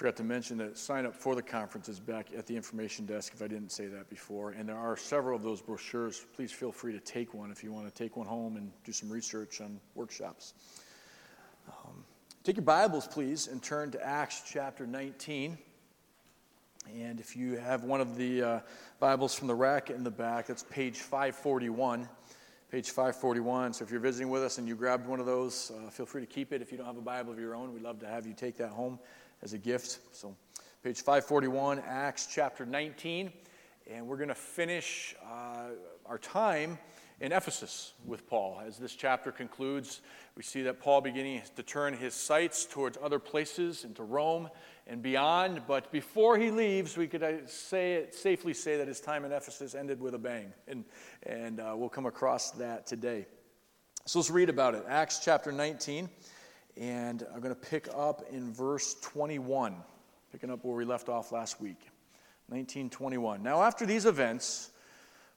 forgot to mention that sign up for the conference is back at the information desk if I didn't say that before. And there are several of those brochures. Please feel free to take one if you want to take one home and do some research on workshops. Um, take your Bibles, please, and turn to Acts chapter 19. And if you have one of the uh, Bibles from the rack in the back, that's page 541. Page 541. So if you're visiting with us and you grabbed one of those, uh, feel free to keep it. If you don't have a Bible of your own, we'd love to have you take that home as a gift. So, page 541, Acts chapter 19. And we're going to finish uh, our time in Ephesus with Paul. As this chapter concludes, we see that Paul beginning to turn his sights towards other places, into Rome and beyond. But before he leaves, we could uh, say it, safely say that his time in Ephesus ended with a bang. And, and uh, we'll come across that today. So let's read about it. Acts chapter 19. And I'm going to pick up in verse 21, picking up where we left off last week. 1921. Now, after these events,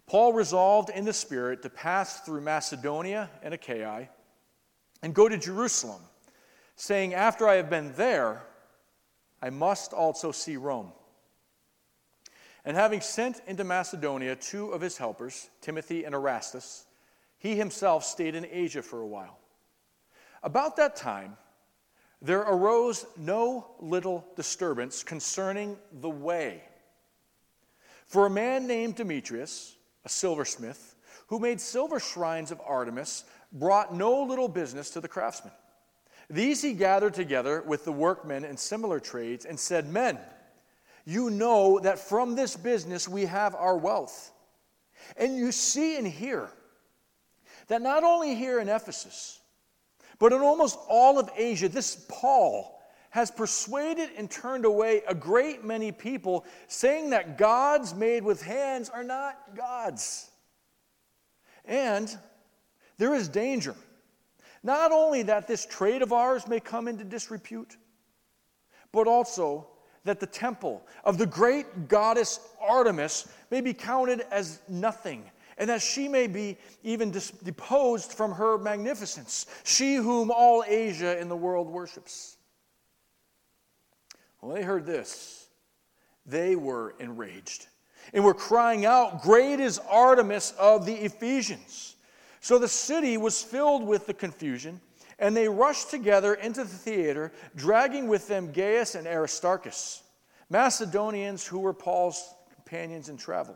Paul resolved in the Spirit to pass through Macedonia and Achaia and go to Jerusalem, saying, After I have been there, I must also see Rome. And having sent into Macedonia two of his helpers, Timothy and Erastus, he himself stayed in Asia for a while. About that time, there arose no little disturbance concerning the way. For a man named Demetrius, a silversmith, who made silver shrines of Artemis, brought no little business to the craftsmen. These he gathered together with the workmen in similar trades and said, Men, you know that from this business we have our wealth. And you see and hear that not only here in Ephesus, but in almost all of Asia, this Paul has persuaded and turned away a great many people, saying that gods made with hands are not gods. And there is danger. Not only that this trade of ours may come into disrepute, but also that the temple of the great goddess Artemis may be counted as nothing and that she may be even deposed from her magnificence, she whom all Asia in the world worships. When they heard this, they were enraged and were crying out, Great is Artemis of the Ephesians. So the city was filled with the confusion, and they rushed together into the theater, dragging with them Gaius and Aristarchus, Macedonians who were Paul's companions in travel.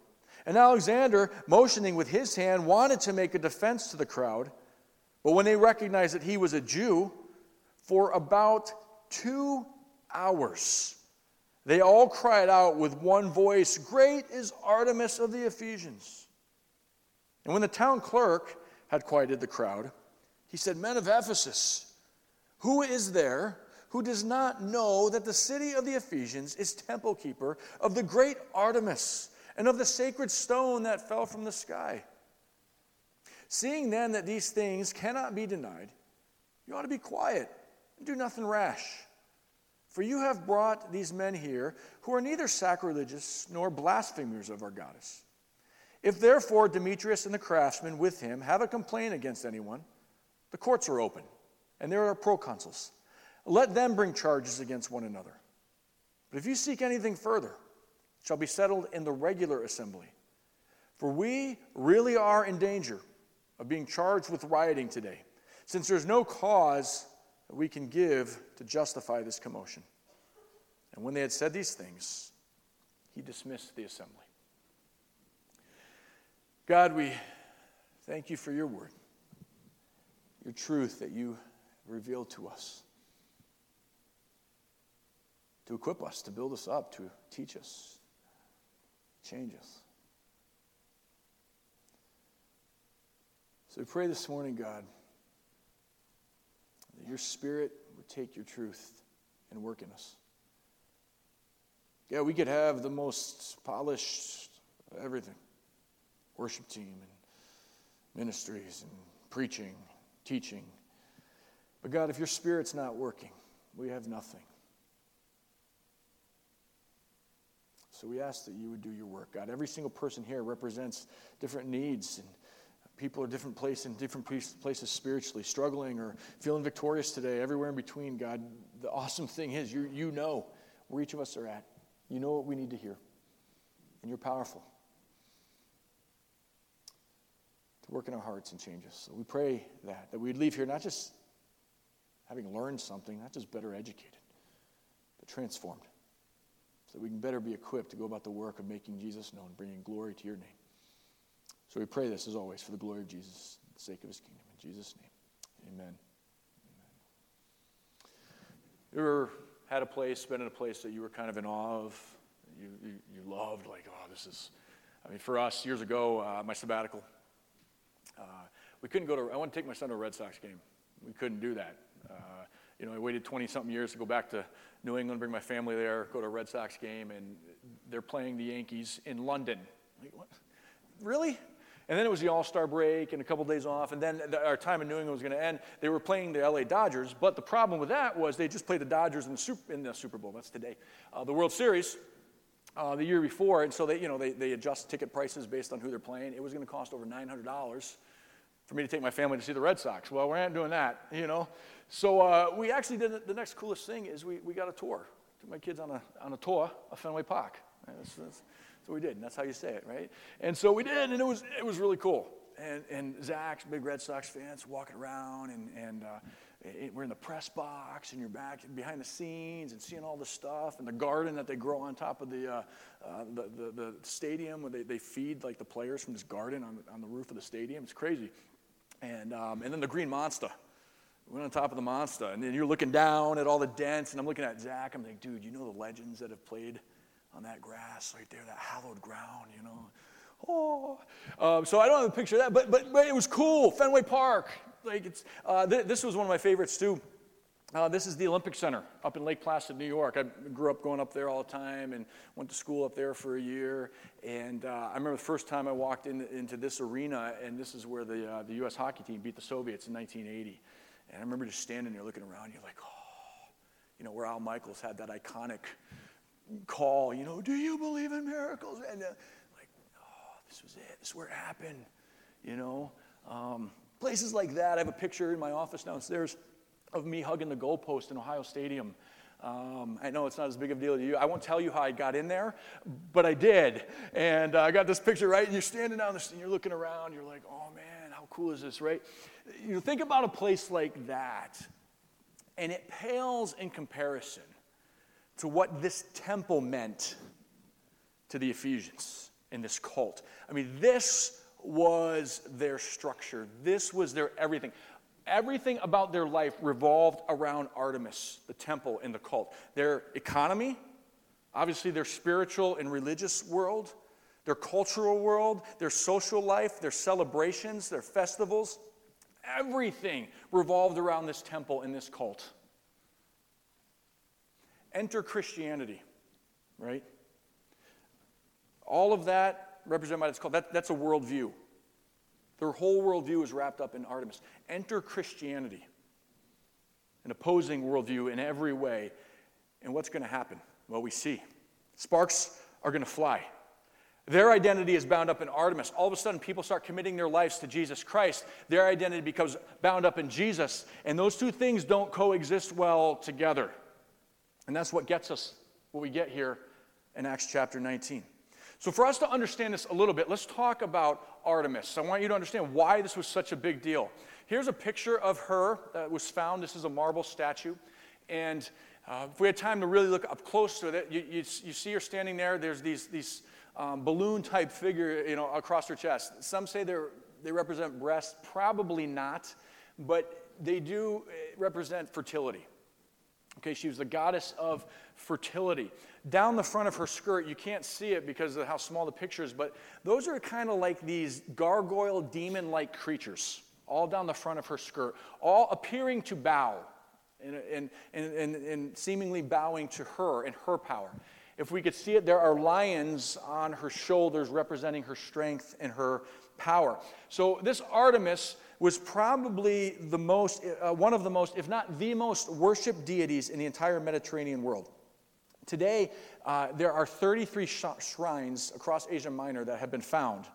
and Alexander, motioning with his hand, wanted to make a defense to the crowd. But when they recognized that he was a Jew, for about two hours, they all cried out with one voice, Great is Artemis of the Ephesians. And when the town clerk had quieted the crowd, he said, Men of Ephesus, who is there who does not know that the city of the Ephesians is temple keeper of the great Artemis? And of the sacred stone that fell from the sky. Seeing then that these things cannot be denied, you ought to be quiet and do nothing rash. For you have brought these men here who are neither sacrilegious nor blasphemers of our goddess. If therefore Demetrius and the craftsmen with him have a complaint against anyone, the courts are open, and there are proconsuls. Let them bring charges against one another. But if you seek anything further, shall be settled in the regular assembly. For we really are in danger of being charged with rioting today, since there's no cause that we can give to justify this commotion. And when they had said these things, he dismissed the assembly. God, we thank you for your word, your truth that you revealed to us, to equip us, to build us up, to teach us, change us. So we pray this morning, God, that your Spirit would take your truth and work in us. Yeah, we could have the most polished everything worship team and ministries and preaching, teaching. But God, if your spirit's not working, we have nothing. So we ask that you would do your work. God, every single person here represents different needs and people are different places in different places spiritually, struggling or feeling victorious today, everywhere in between. God, the awesome thing is you, you know where each of us are at. You know what we need to hear. And you're powerful to work in our hearts and change us. So we pray that, that we'd leave here not just having learned something, not just better educated, but transformed so that we can better be equipped to go about the work of making Jesus known, bringing glory to your name. So we pray this as always for the glory of Jesus, the sake of his kingdom. In Jesus' name, amen. amen. You ever had a place, been in a place that you were kind of in awe of, you, you, you loved, like, oh, this is, I mean, for us, years ago, uh, my sabbatical, uh, we couldn't go to, I want to take my son to a Red Sox game. We couldn't do that. Uh, you know, I waited 20 something years to go back to New England, bring my family there, go to a Red Sox game, and they're playing the Yankees in London. Like, what? Really? And then it was the All Star break and a couple days off, and then the, our time in New England was going to end. They were playing the LA Dodgers, but the problem with that was they just played the Dodgers in the Super, in the Super Bowl. That's today, uh, the World Series. Uh, the year before, and so they, you know, they, they adjust ticket prices based on who they're playing. It was going to cost over $900 for me to take my family to see the Red Sox. Well, we aren't doing that, you know. So uh, we actually did it, the next coolest thing is we, we got a tour. Took my kids on a, on a tour of Fenway Park. That's, that's, that's what we did, and that's how you say it, right? And so we did, and it was, it was really cool. And, and Zach's big Red Sox fans walking around, and, and uh, it, we're in the press box, and you're back behind the scenes and seeing all the stuff, and the garden that they grow on top of the, uh, uh, the, the, the, stadium where they, they feed like the players from this garden on on the roof of the stadium. It's crazy. And, um, and then the green monster We went on top of the monster, and then you're looking down at all the dents, and I'm looking at Zach. I'm like, dude, you know the legends that have played on that grass right there, that hallowed ground, you know? Oh, um, so I don't have a picture of that, but, but, but it was cool. Fenway Park, like it's. Uh, th- this was one of my favorites too. Uh, this is the Olympic Center up in Lake Placid, New York. I grew up going up there all the time and went to school up there for a year. And uh, I remember the first time I walked in, into this arena, and this is where the, uh, the U.S. hockey team beat the Soviets in 1980. And I remember just standing there looking around, you're like, oh, you know, where Al Michaels had that iconic call, you know, do you believe in miracles? And like, oh, this was it. This is where it happened, you know. Um, places like that. I have a picture in my office downstairs of me hugging the goalpost in Ohio Stadium. Um, I know it's not as big of a deal to you. I won't tell you how I got in there, but I did. And uh, I got this picture, right? And you're standing down the, and you're looking around. You're like, oh man, how cool is this, right? You think about a place like that, and it pales in comparison to what this temple meant to the Ephesians in this cult. I mean, this was their structure, this was their everything. Everything about their life revolved around Artemis, the temple, and the cult. Their economy, obviously, their spiritual and religious world, their cultural world, their social life, their celebrations, their festivals. Everything revolved around this temple and this cult. Enter Christianity, right? All of that represented by this cult, that, that's a worldview. Their whole worldview is wrapped up in Artemis. Enter Christianity, an opposing worldview in every way. And what's going to happen? Well, we see. Sparks are going to fly. Their identity is bound up in Artemis. All of a sudden, people start committing their lives to Jesus Christ. Their identity becomes bound up in Jesus. And those two things don't coexist well together. And that's what gets us, what we get here in Acts chapter 19. So, for us to understand this a little bit, let's talk about Artemis. I want you to understand why this was such a big deal. Here's a picture of her that was found. This is a marble statue. And uh, if we had time to really look up close to it, you, you, you see her standing there. There's these, these um, balloon type figure you know, across her chest. Some say they they represent breasts, probably not, but they do eh, represent fertility. Okay, she was the goddess of fertility. Down the front of her skirt, you can't see it because of how small the picture is, but those are kind of like these gargoyle demon like creatures, all down the front of her skirt, all appearing to bow and, and, and, and, seemingly bowing to her and her power. If we could see it, there are lions on her shoulders representing her strength and her power. So, this Artemis was probably the most, uh, one of the most, if not the most worshiped deities in the entire Mediterranean world. Today, uh, there are 33 sh- shrines across Asia Minor that have been found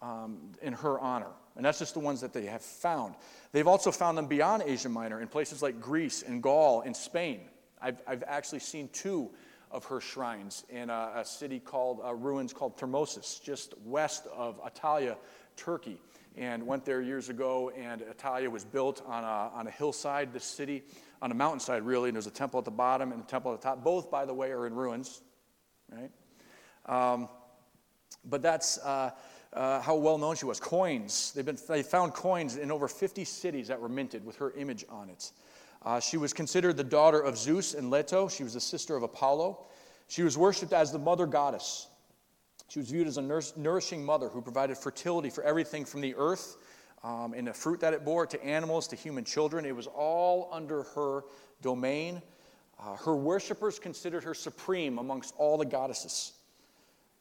um, in her honor. And that's just the ones that they have found. They've also found them beyond Asia Minor in places like Greece and Gaul and Spain. I've, I've actually seen two of her shrines in a, a city called, uh, ruins called Termessos, just west of Antalya, Turkey. And went there years ago, and Antalya was built on a, on a hillside, the city, on a mountainside, really, and there's a temple at the bottom and a temple at the top. Both, by the way, are in ruins, right? Um, but that's. Uh, uh, how well known she was. Coins. They've been, they found coins in over 50 cities that were minted with her image on it. Uh, she was considered the daughter of Zeus and Leto. She was the sister of Apollo. She was worshipped as the mother goddess. She was viewed as a nourishing mother who provided fertility for everything from the earth um, and the fruit that it bore to animals to human children. It was all under her domain. Uh, her worshippers considered her supreme amongst all the goddesses.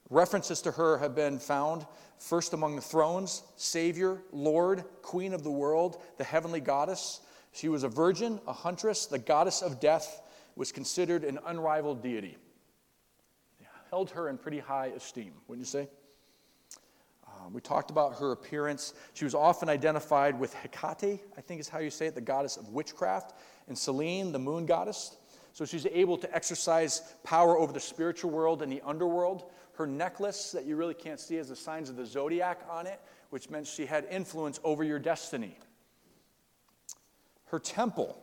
References to her have been found first among the thrones, Savior, Lord, Queen of the world, the heavenly goddess. She was a virgin, a huntress, the goddess of death, was considered an unrivaled deity. Held her in pretty high esteem, wouldn't you say? Um, we talked about her appearance. She was often identified with Hecate, I think is how you say it, the goddess of witchcraft, and Selene, the moon goddess. So she's able to exercise power over the spiritual world and the underworld. Her necklace that you really can't see has the signs of the zodiac on it, which meant she had influence over your destiny. Her temple,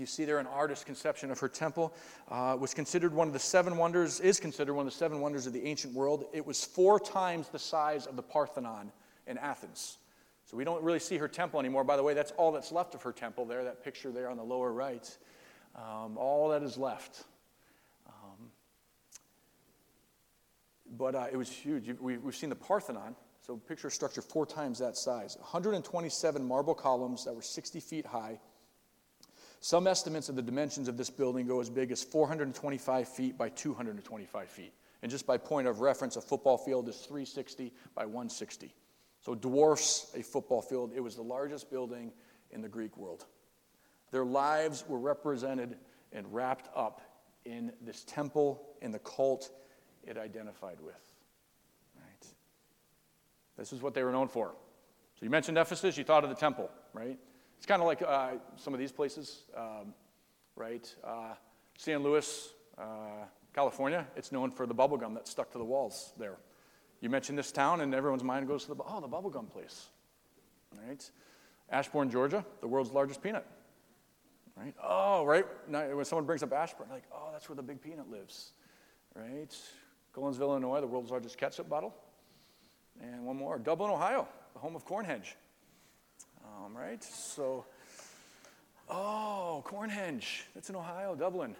you see there an artist's conception of her temple, uh, was considered one of the seven wonders, is considered one of the seven wonders of the ancient world. It was four times the size of the Parthenon in Athens. So we don't really see her temple anymore. By the way, that's all that's left of her temple there, that picture there on the lower right. Um, all that is left. but uh, it was huge. We, have seen the Parthenon, so picture a structure four times that size 127 marble columns that were 60 feet high. Some estimates of the dimensions of this building go as big as 425 feet by 225 feet. And just by point of reference, a football field is 360 by 160. So dwarfs a football field. It was the largest building in the Greek world. Their lives were represented and wrapped up in this temple, and the cult, it identified with. Right? This is what they were known for. So you mentioned Ephesus, you thought of the temple, right? It's kind of like uh, some of these places, um, right? Uh, San Luis, uh, California, it's known for the bubble gum that's stuck to the walls there. You mention this town, and everyone's mind goes to the, oh, the bubble gum place, right? Ashburn, Georgia, the world's largest peanut, right? Oh, right. Now, when someone brings up Ashburn, like, oh, that's where the big peanut lives, right? Collinsville, Illinois, the world's largest ketchup bottle. And one more, Dublin, Ohio, the home of Cornhenge. Um, right? So, oh, Cornhenge. That's in Ohio, Dublin.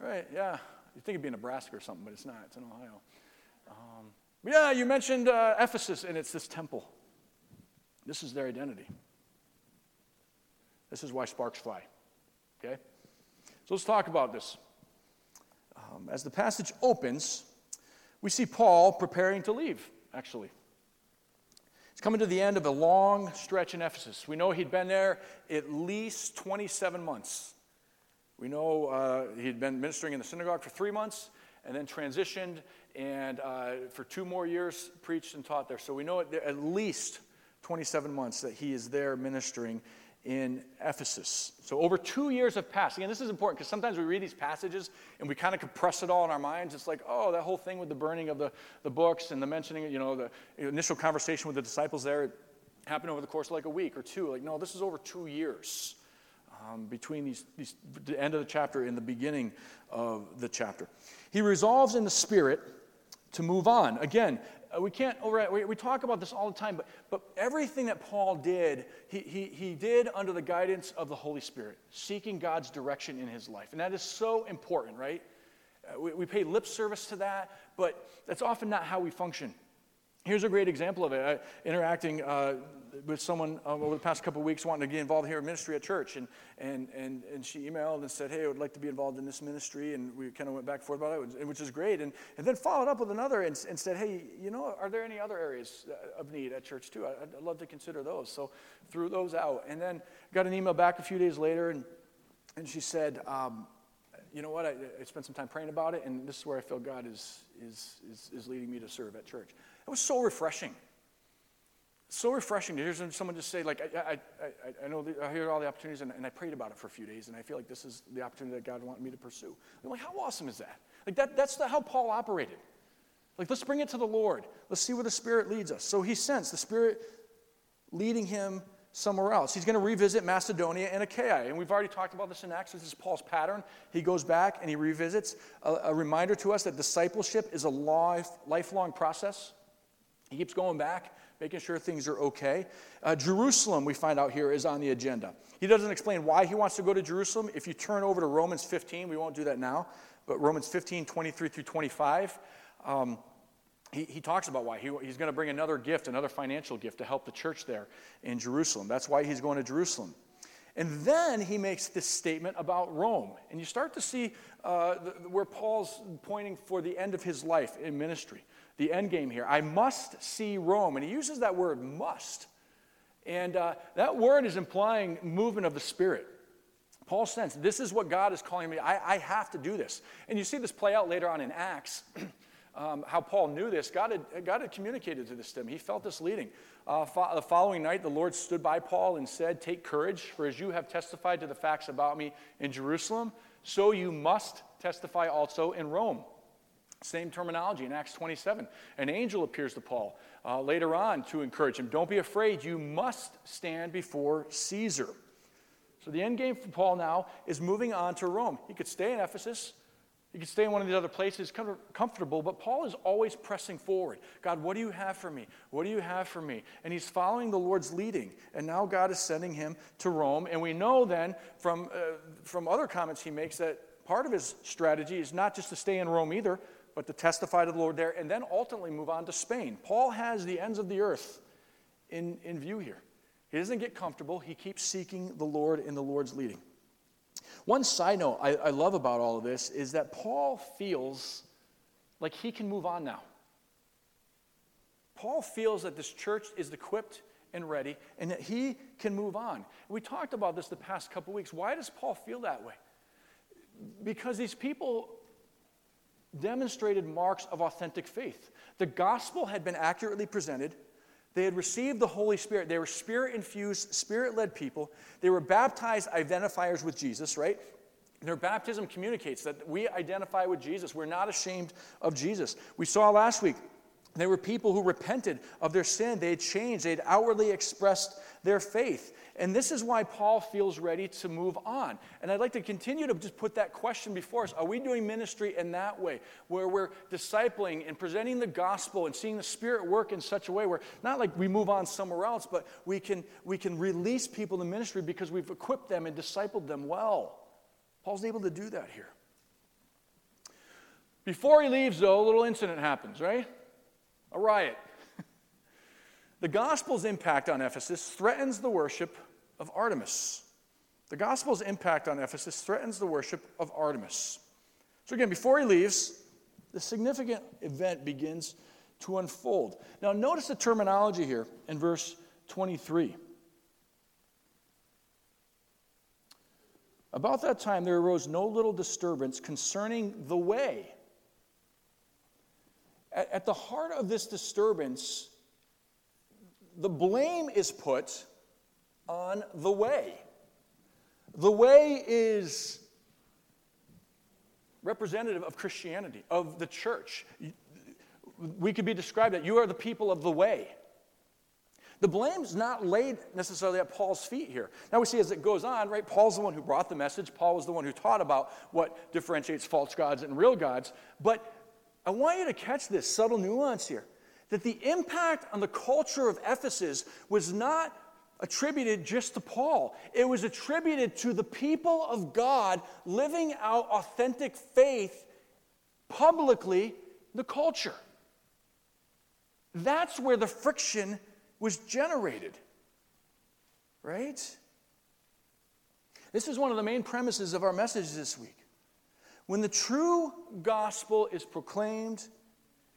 Right, yeah. You'd think it'd be in Nebraska or something, but it's not. It's in Ohio. Um, yeah, you mentioned uh, Ephesus, and it's this temple. This is their identity. This is why sparks fly. Okay? So let's talk about this. Um, as the passage opens, we see Paul preparing to leave, actually. He's coming to the end of a long stretch in Ephesus. We know he'd been there at least 27 months. We know uh, he'd been ministering in the synagogue for three months and then transitioned and uh, for two more years preached and taught there. So we know at least 27 months that he is there ministering in Ephesus. So over two years have passed. Again, this is important because sometimes we read these passages and we kind of compress it all in our minds. It's like, oh, that whole thing with the burning of the, the books and the mentioning, you know, the initial conversation with the disciples there happened over the course of like a week or two. Like, no, this is over two years um, between these, these, the end of the chapter and the beginning of the chapter. He resolves in the Spirit to move on. Again, uh, we can't over, we, we talk about this all the time, but, but everything that Paul did, he, he, he did under the guidance of the Holy Spirit, seeking God's direction in his life. And that is so important, right? Uh, we, we pay lip service to that, but that's often not how we function. Here's a great example of it. Uh, interacting uh, with someone uh, over the past couple weeks wanting to get involved here in ministry at church. And, and, and, and she emailed and said, Hey, I would like to be involved in this ministry. And we kind of went back and forth about it, which is great. And, and then followed up with another and, and said, Hey, you know, are there any other areas uh, of need at church too? I'd, I'd love to consider those. So threw those out. And then got an email back a few days later. And, and she said, um, you know what? I, I, spent some time praying about it, and this is where I feel God is, is, is, is leading me to serve at church. It was so refreshing. So refreshing to hear someone just say, like, I, I, I, I know, the, I hear all the opportunities, and, and, I prayed about it for a few days, and I feel like this is the opportunity that God wanted me to pursue. I'm like, how awesome is that? Like, that, that's the, how Paul operated. Like, let's bring it to the Lord. Let's see where the Spirit leads us. So he sensed the Spirit leading him somewhere else. He's going to revisit Macedonia and Achaia. And we've already talked about this in Acts. This is Paul's pattern. He goes back and he revisits. A, a reminder to us that discipleship is a life, lifelong process. He keeps going back, making sure things are okay. Uh, Jerusalem, we find out here, is on the agenda. He doesn't explain why he wants to go to Jerusalem. If you turn over to Romans 15, we won't do that now, but Romans 15, 23 through 25. Um, he, he, talks about why. He, he's going to bring another gift, another financial gift to help the church there in Jerusalem. That's why he's going to Jerusalem. And then he makes this statement about Rome. And you start to see uh, where Paul's pointing for the end of his life in ministry the end game here. I must see Rome. And he uses that word must. And uh, that word is implying movement of the Spirit. Paul sense this is what God is calling me. I, I have to do this. And you see this play out later on in Acts. Um, how Paul knew this. God had, God had communicated to this to him. He felt this leading. Uh, fo- the following night, the Lord stood by Paul and said, Take courage, for as you have testified to the facts about me in Jerusalem, so you must testify also in Rome. Same terminology in Acts 27. An angel appears to Paul uh, later on to encourage him. Don't be afraid, you must stand before Caesar. So the end game for Paul now is moving on to Rome. He could stay in Ephesus, he could stay in one of these other places, comfortable, but Paul is always pressing forward. God, what do you have for me? What do you have for me? And he's following the Lord's leading. And now God is sending him to Rome. And we know then from, uh, from other comments he makes that part of his strategy is not just to stay in Rome either, but to testify to the Lord there, and then ultimately move on to Spain. Paul has the ends of the earth in, in view here. He doesn't get comfortable, he keeps seeking the Lord in the Lord's leading. One side note I, I love about all of this is that Paul feels like he can move on now. Paul feels that this church is equipped and ready and that he can move on. We talked about this the past couple weeks. Why does Paul feel that way? Because these people demonstrated marks of authentic faith. The gospel had been accurately presented. They had received the Holy Spirit. They were spirit infused, spirit led people. They were baptized identifiers with Jesus, right? Their baptism communicates that we identify with Jesus. We're not ashamed of Jesus. We saw last week they were people who repented of their sin. They had changed. They had outwardly expressed their faith. And this is why Paul feels ready to move on. And I'd like to continue to just put that question before us. Are we doing ministry in that way, where we're discipling and presenting the gospel and seeing the Spirit work in such a way where not like we move on somewhere else, but we can, we can release people in ministry because we've equipped them and discipled them well? Paul's able to do that here. Before he leaves, though, a little incident happens, right? A riot. the gospel's impact on Ephesus threatens the worship of Artemis. The gospel's impact on Ephesus threatens the worship of Artemis. So, again, before he leaves, the significant event begins to unfold. Now, notice the terminology here in verse 23. About that time, there arose no little disturbance concerning the way. At, at the heart of this disturbance, the blame is put on the way. The way is representative of Christianity, of the church. We could be described that you are the people of the way. The blame's not laid necessarily at Paul's feet here. Now we see as it goes on, right? Paul's the one who brought the message. Paul was the one who taught about what differentiates false gods and real gods. But I want you to catch this subtle nuance here that the impact on the culture of Ephesus was not attributed just to Paul. It was attributed to the people of God living out authentic faith publicly, the culture. That's where the friction was generated. Right? This is one of the main premises of our message this week. When the true gospel is proclaimed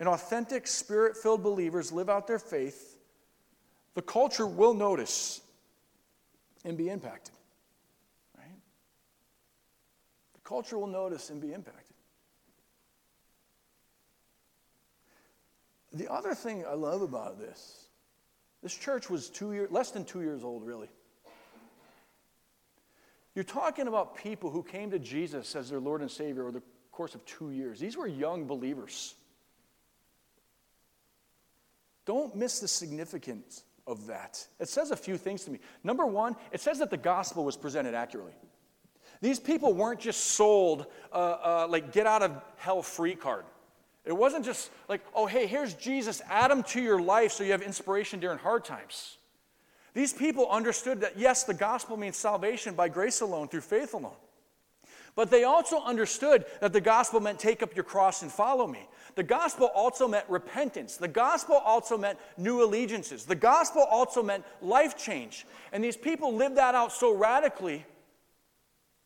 and authentic, spirit filled believers live out their faith, the culture will notice and be impacted. Right? The culture will notice and be impacted. The other thing I love about this, this church was two years, less than two years old, really. You're talking about people who came to Jesus as their Lord and Savior over the course of two years. These were young believers. Don't miss the significance of that. It says a few things to me. Number one, it says that the gospel was presented accurately. These people weren't just sold, uh, uh, like, get out of hell free card. It wasn't just like, oh, hey, here's Jesus, add him to your life so you have inspiration during hard times. These people understood that, yes, the gospel means salvation by grace alone, through faith alone. But they also understood that the gospel meant take up your cross and follow me. The gospel also meant repentance. The gospel also meant new allegiances. The gospel also meant life change. And these people lived that out so radically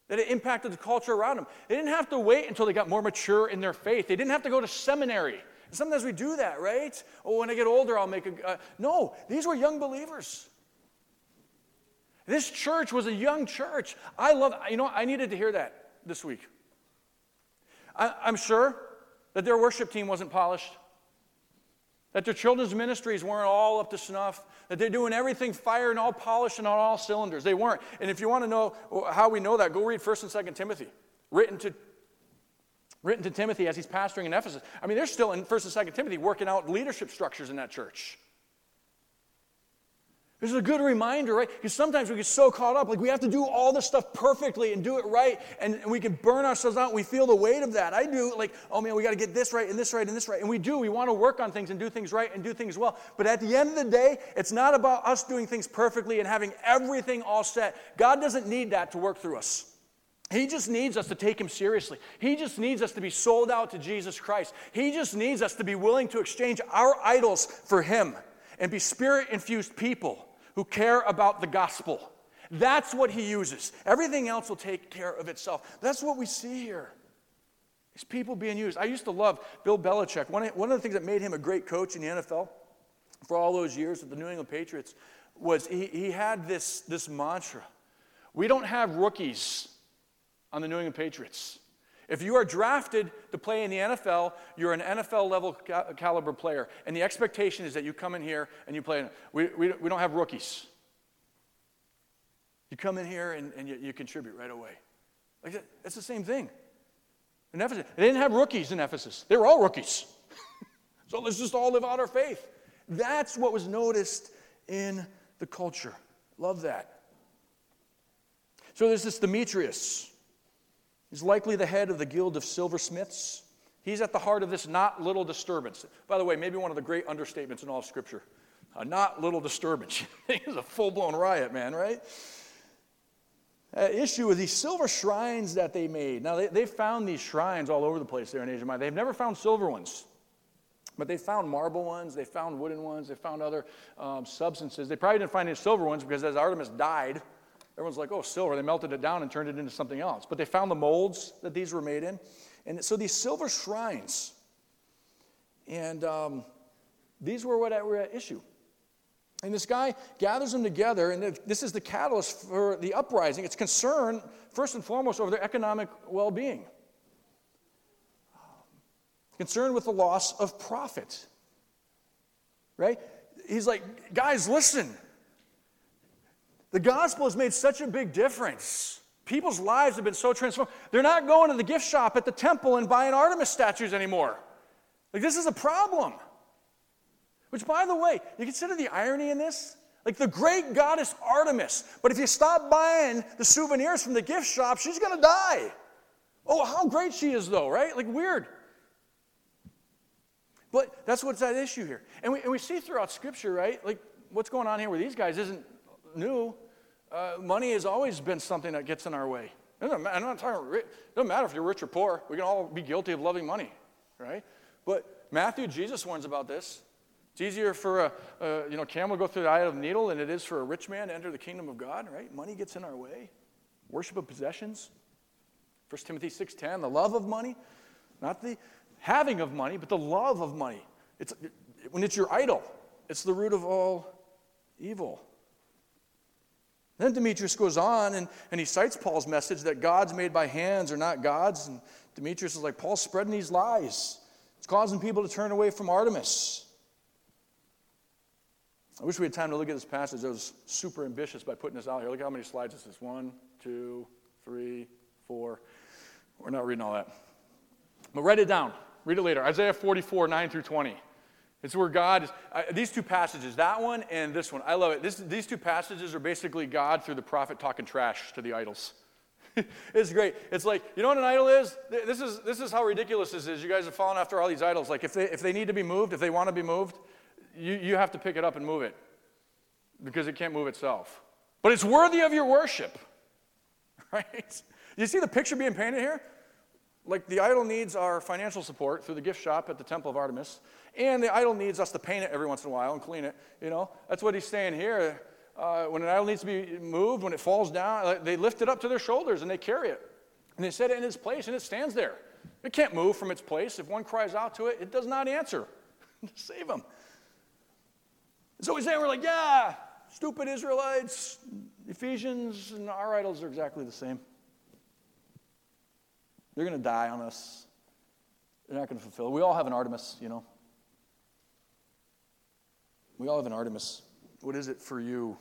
that it impacted the culture around them. They didn't have to wait until they got more mature in their faith, they didn't have to go to seminary. Sometimes we do that, right? Oh, when I get older, I'll make a. Uh, no, these were young believers. This church was a young church. I love, you know, I needed to hear that this week. I, I'm sure that their worship team wasn't polished, that their children's ministries weren't all up to snuff, that they're doing everything fire and all polished and on all cylinders. They weren't. And if you want to know how we know that, go read 1st and 2nd Timothy, written to written to Timothy as he's pastoring in Ephesus. I mean, they're still in 1st and 2nd Timothy working out leadership structures in that church. This is a good reminder, right? Because sometimes we get so caught up, like we have to do all this stuff perfectly and do it right, and, we can burn ourselves out and we feel the weight of that. I do, like, oh man, we got to get this right and this right and this right. And we do. We want to work on things and do things right and do things well. But at the end of the day, it's not about us doing things perfectly and having everything all set. God doesn't need that to work through us. He just needs us to take him seriously. He just needs us to be sold out to Jesus Christ. He just needs us to be willing to exchange our idols for him and be spirit infused people who care about the gospel. That's what he uses. Everything else will take care of itself. That's what we see here. Is people being used. I used to love Bill Belichick. One, one of the things that made him a great coach in the NFL for all those years with the New England Patriots was he, he had this, this mantra. We don't have rookies on the New England Patriots. If you are drafted to play in the NFL, you're an NFL level caliber player. And the expectation is that you come in here and you play. We, we, we don't have rookies. You come in here and, and you, you contribute right away. Like that, that's the same thing. In Ephesus, they didn't have rookies in Ephesus, they were all rookies. so let's just all live out our faith. That's what was noticed in the culture. Love that. So there's this Demetrius. He's likely the head of the Guild of Silversmiths. He's at the heart of this not little disturbance. By the way, maybe one of the great understatements in all of Scripture. A not little disturbance. it's a full blown riot, man, right? Uh, issue with these silver shrines that they made. Now, they, they found these shrines all over the place there in Asia Minor. They've never found silver ones, but they found marble ones, they found wooden ones, they found other um, substances. They probably didn't find any silver ones because as Artemis died, Everyone's like, oh, silver. They melted it down and turned it into something else. But they found the molds that these were made in. And so these silver shrines, and um, these were what were at issue. And this guy gathers them together, and this is the catalyst for the uprising. It's concern, first and foremost, over their economic well being. Concern with the loss of profit. Right? He's like, guys, listen. The gospel has made such a big difference. People's lives have been so transformed. They're not going to the gift shop at the temple and buying Artemis statues anymore. Like, this is a problem. Which, by the way, you consider the irony in this? Like the great goddess Artemis. But if you stop buying the souvenirs from the gift shop, she's going to die. Oh, how great she is, though, right? Like, weird. But that's what's at issue here. And we, and we see throughout Scripture, right? Like, what's going on here with these guys isn't new. Uh, money has always been something that gets in our way. I'm not talking, it doesn't matter if you're rich or poor. We can all be guilty of loving money, right? But Matthew, Jesus warns about this. It's easier for a, a you know, camel to go through the eye of the needle than it is for a rich man to enter the kingdom of God, right? Money gets in our way. Worship of possessions. 1 Timothy 6.10, the love of money, not the having of money, but the love of money. It's, when it's your idol, it's the root of all evil. Then Demetrius goes on and, and he cites Paul's message that gods made by hands are not gods. And Demetrius is like, Paul's spreading these lies. It's causing people to turn away from Artemis. I wish we had time to look at this passage. I was super ambitious by putting this out here. Look how many slides this is. One, two, three, four. We're not reading all that. But write it down. Read it later. Isaiah 44, 9 through 20. It's where God is. Uh, these two passages, that one and this one, I love it. This, these two passages are basically God through the prophet talking trash to the idols. it's great. It's like, you know what an idol is? This is, this is how ridiculous this is. You guys have fallen after all these idols. Like, if they, if they need to be moved, if they want to be moved, you, you have to pick it up and move it because it can't move itself. But it's worthy of your worship, right? You see the picture being painted here? Like the idol needs our financial support through the gift shop at the Temple of Artemis, and the idol needs us to paint it every once in a while and clean it. You know, that's what he's saying here. Uh, when an idol needs to be moved, when it falls down, they lift it up to their shoulders and they carry it. And they set it in its place and it stands there. It can't move from its place. If one cries out to it, it does not answer. Save them. So he's saying, we're like, yeah, stupid Israelites, Ephesians, and our idols are exactly the same. They're going to die on us. They're not going to fulfill. We all have an Artemis, you know. We all have an Artemis. What is it for you?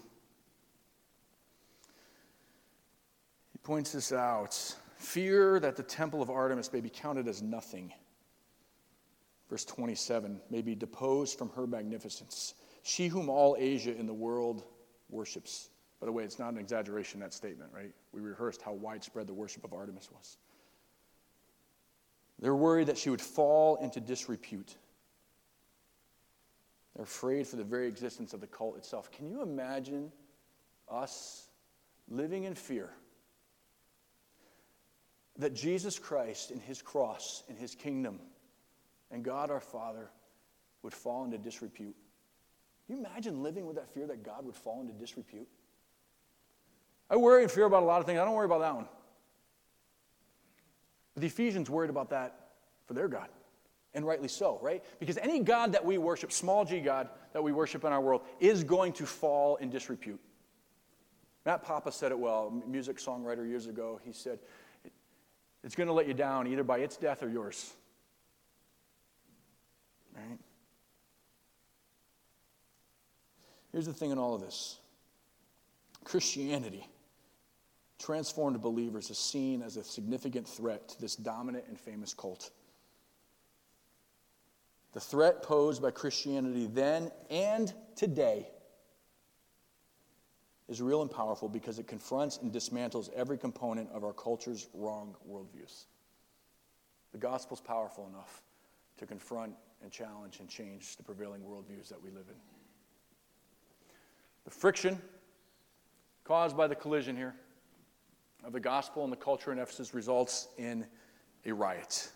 He points this out. Fear that the temple of Artemis may be counted as nothing. Verse 27 may be deposed from her magnificence. She whom all Asia in the world worships. By the way, it's not an exaggeration, that statement, right? We rehearsed how widespread the worship of Artemis was. They're worried that she would fall into disrepute. They're afraid for the very existence of the cult itself. Can you imagine us living in fear that Jesus Christ and his cross and his kingdom and God our Father would fall into disrepute? Can you imagine living with that fear that God would fall into disrepute? I worry and fear about a lot of things. I don't worry about that one. But the Ephesians worried about that for their God. And rightly so, right? Because any God that we worship, small g God that we worship in our world, is going to fall in disrepute. Matt Papa said it well, music songwriter years ago. He said, It's going to let you down either by its death or yours. Right? Here's the thing in all of this Christianity, transformed believers, is seen as a significant threat to this dominant and famous cult. The threat posed by Christianity then and today is real and powerful because it confronts and dismantles every component of our culture's wrong worldviews. The gospel's powerful enough to confront and challenge and change the prevailing worldviews that we live in. The friction caused by the collision here of the gospel and the culture in Ephesus results in a riot.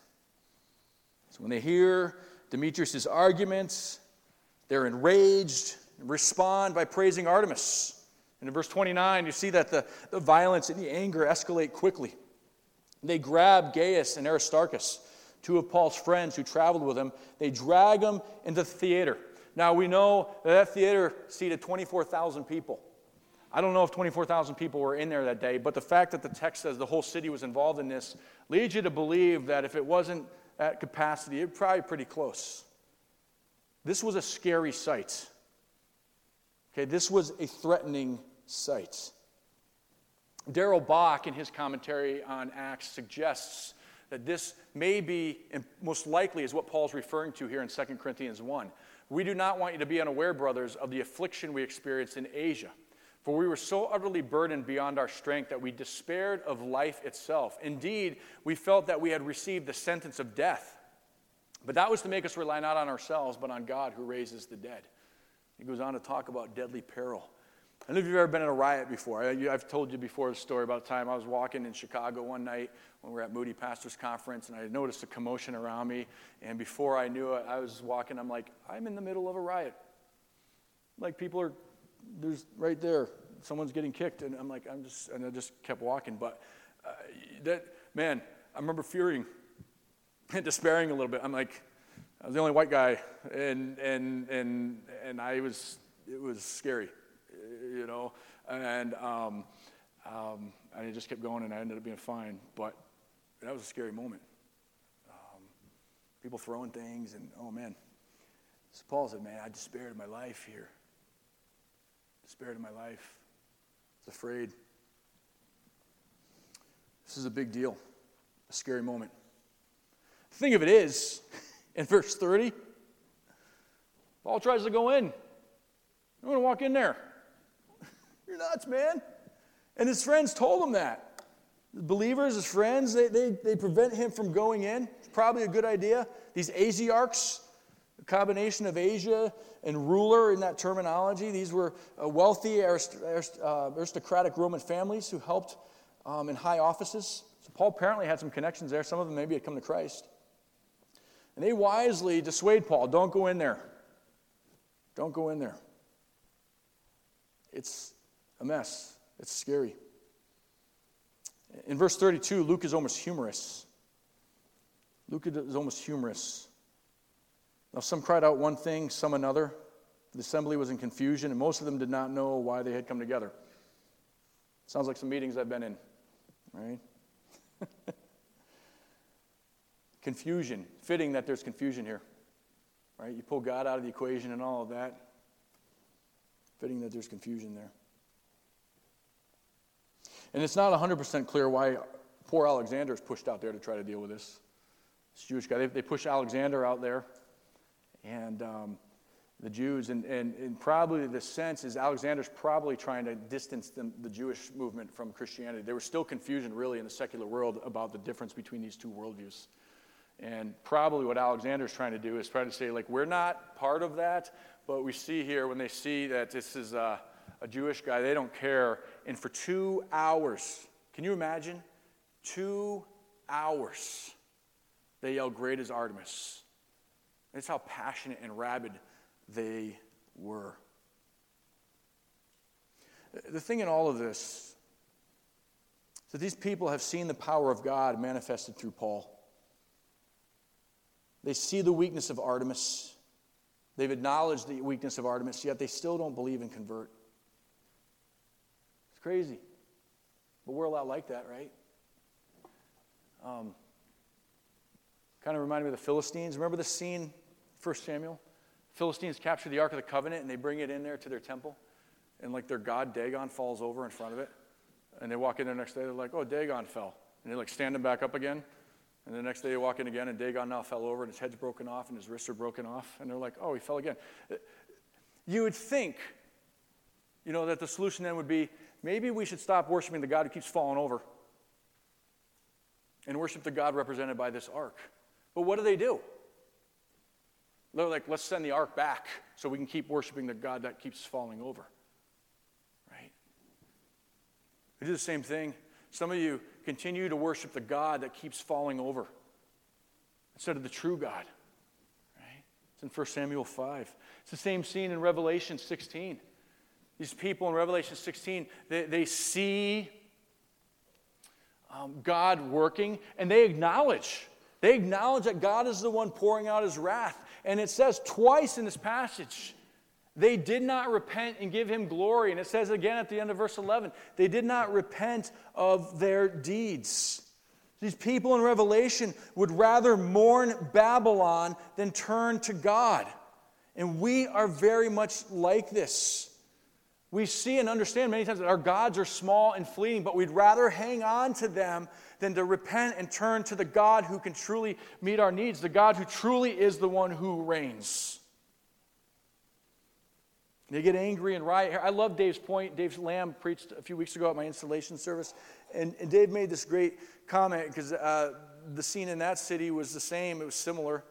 So when they hear Demetrius' arguments, they're enraged and respond by praising Artemis. And in verse 29, you see that the, the violence and the anger escalate quickly. They grab Gaius and Aristarchus, two of Paul's friends who traveled with him. They drag them into the theater. Now, we know that, that theater seated 24,000 people. I don't know if 24,000 people were in there that day, but the fact that the text says the whole city was involved in this leads you to believe that if it wasn't at capacity, it probably pretty close. This was a scary sight. Okay, this was a threatening sight. Darrell Bock, in his commentary on Acts, suggests that this may be, most likely, is what Paul's referring to here in 2 Corinthians 1. We do not want you to be unaware, brothers, of the affliction we experienced in Asia. For we were so utterly burdened beyond our strength that we despaired of life itself. Indeed, we felt that we had received the sentence of death. But that was to make us rely not on ourselves, but on God who raises the dead. He goes on to talk about deadly peril. I don't know if you've ever been in a riot before. I, have told you before the story about the time I was walking in Chicago one night when we were at Moody Pastors Conference, and I noticed a commotion around me. And before I knew it, I was walking. I'm like, I'm in the middle of a riot. Like people are, there's right there, someone's getting kicked, and I'm like, I'm just, and I just kept walking. But uh, that man, I remember fearing and despairing a little bit. I'm like, I was the only white guy, and and and and I was, it was scary you know, and um, um, and I just kept going, and I ended up being fine. But that was a scary moment. Um, people throwing things, and oh man. So Paul said, "Man, I despaired of my life here. Despaired of my life. I was afraid. This is a big deal, a scary moment. The thing of it is, in verse 30, Paul tries to go in. I'm going to walk in there. You're nuts, man. And his friends told him that. The believers, his friends, they, they, they prevent him from going in. It's probably a good idea. These Asiarchs, combination of Asia and ruler in that terminology, these were uh, wealthy uh, aristocratic Roman families who helped um, in high offices. So Paul apparently had some connections there. Some of them maybe had come to Christ. And they wisely dissuade Paul don't go in there. Don't go in there. It's a mess. It's scary. In verse 32, Luke is almost humorous. Luke is almost humorous. Now, some cried out one thing, some another. The assembly was in confusion, and most of them did not know why they had come together. Sounds like some meetings I've been in, right? confusion. Fitting that there's confusion here, right? You pull God out of the equation and all of that. Fitting that there's confusion there. And it's not 100% clear why poor Alexander is pushed out there to try to deal with this. This Jewish guy, they, they push Alexander out there, and um, the Jews, and, and, and, probably the sense is Alexander's probably trying to distance them, the Jewish movement from Christianity. There was still confusion, really, in the secular world about the difference between these two worldviews. And probably what Alexander's trying to do is try to say, like, we're not part of that, but we see here when they see that this is. Uh, a Jewish guy, they don't care. And for two hours, can you imagine? Two hours, they yell, Great as Artemis. That's how passionate and rabid they were. The thing in all of this is that these people have seen the power of God manifested through Paul. They see the weakness of Artemis. They've acknowledged the weakness of Artemis, yet they still don't believe and convert. It's crazy. But we're a lot like that, right? Um, kind of reminded me of the Philistines. Remember the scene, 1 Samuel? Philistines capture the Ark of the Covenant and they bring it in there to their temple. And like their god Dagon falls over in front of it. And they walk in there next day, they're like, oh, Dagon fell. And they like stand him back up again. And the next day they walk in again and Dagon now fell over and his head's broken off and his wrists are broken off. And they're like, oh, he fell again. You would think, you know, that the solution then would be maybe we should stop worshiping the God who keeps falling over and worship the God represented by this ark. But what do they do? They're like, let's send the ark back so we can keep worshiping the God that keeps falling over. Right? We do the same thing. Some of you continue to worship the God that keeps falling over instead of the true God. Right? It's in 1 Samuel 5. It's the same scene in Revelation 16. These people in Revelation 16, they, they see um, God working and they acknowledge. They acknowledge that God is the one pouring out his wrath. And it says twice in this passage, they did not repent and give him glory. And it says again at the end of verse 11, they did not repent of their deeds. These people in Revelation would rather mourn Babylon than turn to God. And we are very much like this. We see and understand many times that our gods are small and fleeting, but we'd rather hang on to them than to repent and turn to the God who can truly meet our needs, the God who truly is the one who reigns. They get angry and riot. I love Dave's point. Dave Lamb preached a few weeks ago at my installation service, and, and Dave made this great comment because uh, the scene in that city was the same, it was similar.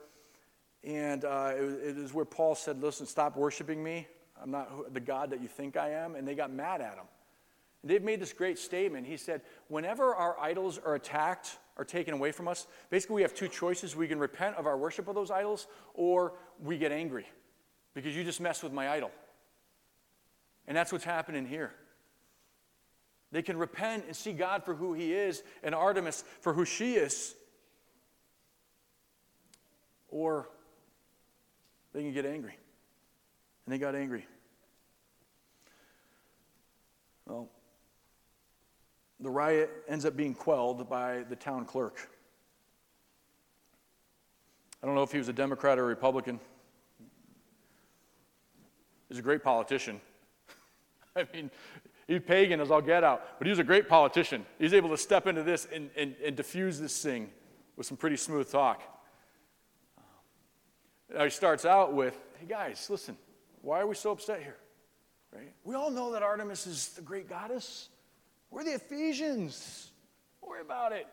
And uh, it, it is where Paul said, Listen, stop worshiping me. I'm not the God that you think I am. And they got mad at him. And Dave made this great statement. He said, Whenever our idols are attacked or taken away from us, basically we have two choices. We can repent of our worship of those idols, or we get angry because you just messed with my idol. And that's what's happening here. They can repent and see God for who He is and Artemis for who she is. Or they can get angry. And they got angry. Well, the riot ends up being quelled by the town clerk. I don't know if he was a Democrat or a Republican. He's a great politician. I mean, he's pagan as I'll get out, but he was a great politician. He's able to step into this and, and, and diffuse this thing with some pretty smooth talk. Now he starts out with, hey guys, listen, why are we so upset here? Right? We all know that Artemis is the great goddess. We're the Ephesians. Don't worry about it.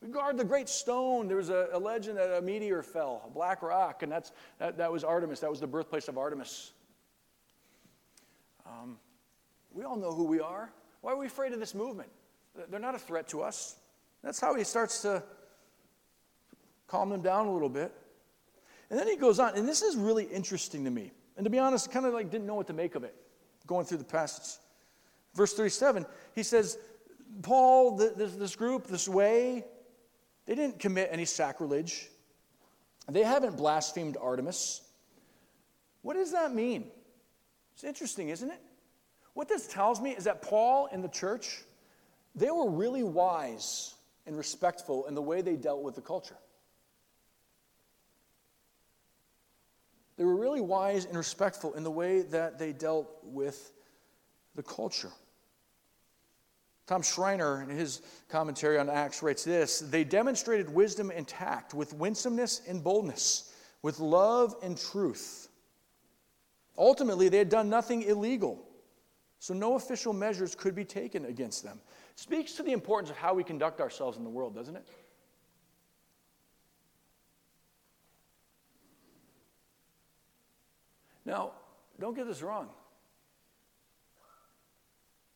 We guard the great stone. There was a, a legend that a meteor fell, a black rock, and that's, that, that was Artemis. That was the birthplace of Artemis. Um, we all know who we are. Why are we afraid of this movement? They're not a threat to us. That's how he starts to calm them down a little bit. And then he goes on, and this is really interesting to me. And to be honest, I kind of like didn't know what to make of it going through the passage. Verse 37, he says, Paul, this, this group, this way, they didn't commit any sacrilege. They haven't blasphemed Artemis. What does that mean? It's interesting, isn't it? What this tells me is that Paul and the church, they were really wise and respectful in the way they dealt with the culture. They were really wise and respectful in the way that they dealt with the culture. Tom Schreiner, in his commentary on Acts, writes this They demonstrated wisdom and tact with winsomeness and boldness, with love and truth. Ultimately, they had done nothing illegal, so no official measures could be taken against them. Speaks to the importance of how we conduct ourselves in the world, doesn't it? Now, don't get this wrong.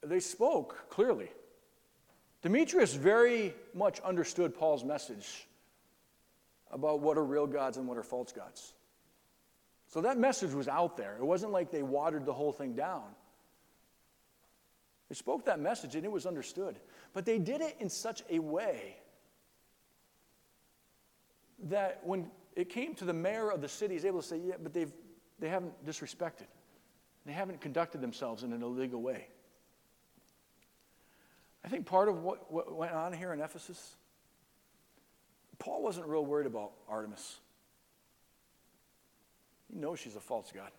They spoke clearly. Demetrius very much understood Paul's message about what are real gods and what are false gods. So that message was out there. It wasn't like they watered the whole thing down. They spoke that message and it was understood. But they did it in such a way that when it came to the mayor of the city, he's able to say, yeah, but they've they haven't disrespected. They haven't conducted themselves in an illegal way. I think part of what, what went on here in Ephesus, Paul wasn't real worried about Artemis. He knows she's a false god.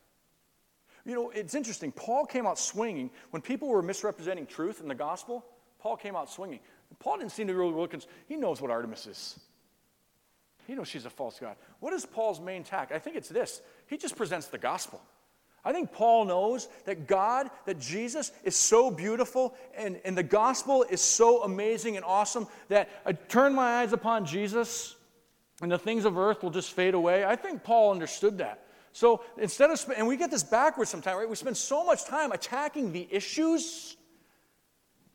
You know, it's interesting. Paul came out swinging. When people were misrepresenting truth in the gospel, Paul came out swinging. Paul didn't seem to really look, he knows what Artemis is. He knows she's a false god. What is Paul's main tack? I think it's this he just presents the gospel. I think Paul knows that God, that Jesus is so beautiful and, and the gospel is so amazing and awesome that I turn my eyes upon Jesus and the things of earth will just fade away. I think Paul understood that. So instead of, and we get this backwards sometimes, right? We spend so much time attacking the issues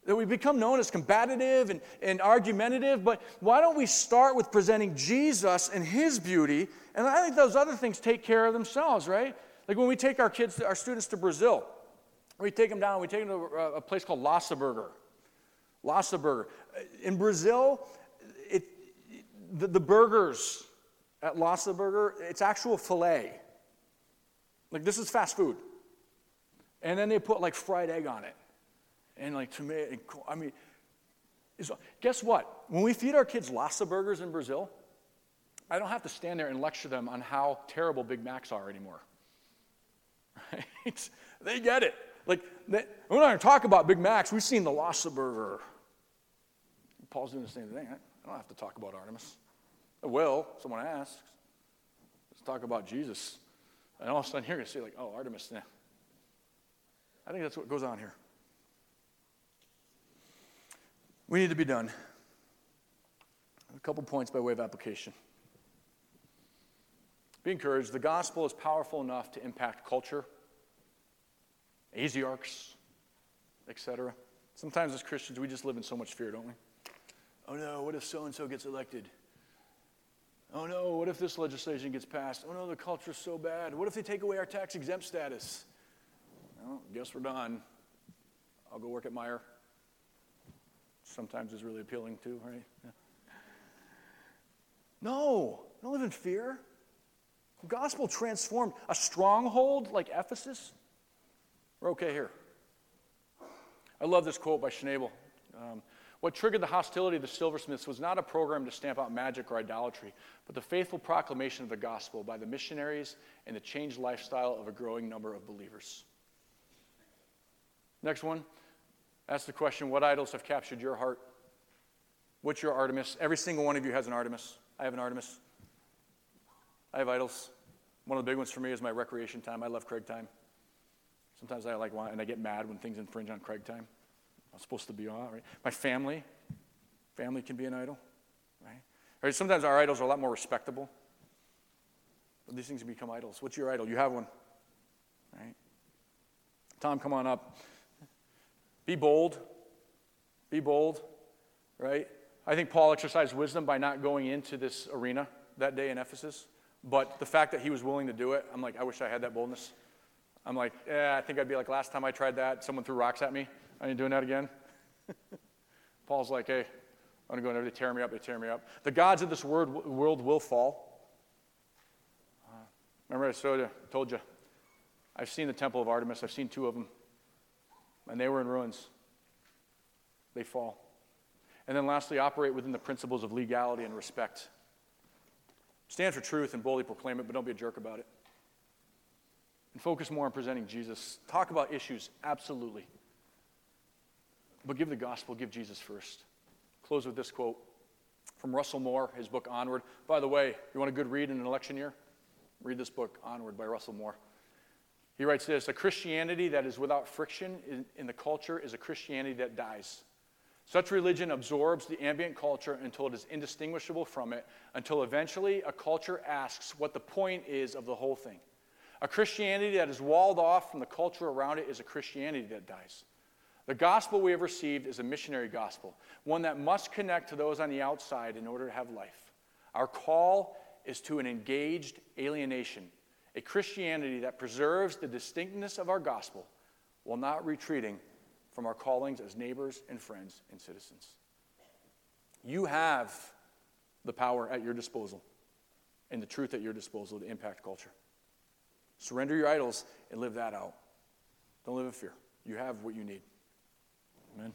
that we become known as combative and, and argumentative, but why don't we start with presenting Jesus and his beauty? And I think those other things take care of themselves, right? Like when we take our kids, our students to Brazil, we take them down, we take them to a, place called. Lassa Burger. In Brazil, it, the, the burgers at Lassa Burger, it's actual filet. Like this is fast food. And then they put like fried egg on it and like tomato. I mean, guess what? When we feed our kids Lassa burgers in Brazil, I don't have to stand there and lecture them on how terrible Big Macs are anymore. Right? They get it. Like, they, we're not going to talk about Big Macs. We've seen the Lassa burger. Paul's doing the same thing. I don't have to talk about Artemis. I will. Someone asks. Let's talk about Jesus. And all of a sudden, here to say, like, oh, Artemis. Nah. I think that's what goes on here. We need to be done. A couple points by way of application. Be encouraged. The gospel is powerful enough to impact culture Asiarchs, etc. Sometimes as Christians, we just live in so much fear, don't we? Oh no, what if so and so gets elected? Oh no, what if this legislation gets passed? Oh no, the culture's so bad. What if they take away our tax exempt status? Well, guess we're done. I'll go work at Meijer. Sometimes it's really appealing too, right? Yeah. No, don't live in fear. The gospel transformed a stronghold like Ephesus. We're okay here. I love this quote by Schnabel. Um, what triggered the hostility of the silversmiths was not a program to stamp out magic or idolatry, but the faithful proclamation of the gospel by the missionaries and the changed lifestyle of a growing number of believers. Next one. Ask the question what idols have captured your heart? What's your Artemis? Every single one of you has an Artemis. I have an Artemis. I have idols. One of the big ones for me is my recreation time. I love Craig time. Sometimes I like wine and I get mad when things infringe on Craig time. I'm supposed to be on, right? My family, family can be an idol, right? right? Sometimes our idols are a lot more respectable. But these things become idols. What's your idol? You have one, right? Tom, come on up. Be bold. Be bold, right? I think Paul exercised wisdom by not going into this arena that day in Ephesus. But the fact that he was willing to do it, I'm like, I wish I had that boldness. I'm like, yeah, I think I'd be like, last time I tried that, someone threw rocks at me. I ain't doing that again. Paul's like, hey, I'm going to go in there. They tear me up. They tear me up. The gods of this world, world will fall. Uh, remember, I told you, told you, I've seen the temple of Artemis. I've seen two of them, and they were in ruins. They fall. And then lastly, operate within the principles of legality and respect. Stand for truth and boldly proclaim it, but don't be a jerk about it. And focus more on presenting Jesus. Talk about issues, absolutely. But give the gospel, give Jesus first. Close with this quote from Russell Moore, his book Onward. By the way, you want a good read in an election year? Read this book, Onward, by Russell Moore. He writes this A Christianity that is without friction in, the culture is a Christianity that dies. Such religion absorbs the ambient culture until it is indistinguishable from it, until eventually a culture asks what the point is of the whole thing. A Christianity that is walled off from the culture around it is a Christianity that dies. The gospel we have received is a missionary gospel, one that must connect to those on the outside in order to have life. Our call is to an engaged alienation, a Christianity that preserves the distinctness of our gospel while not retreating from our callings as neighbors and friends and citizens. You have the power at your disposal and the truth at your disposal to impact culture. Surrender your idols and live that out. Don't live in fear. You have what you need. Amen.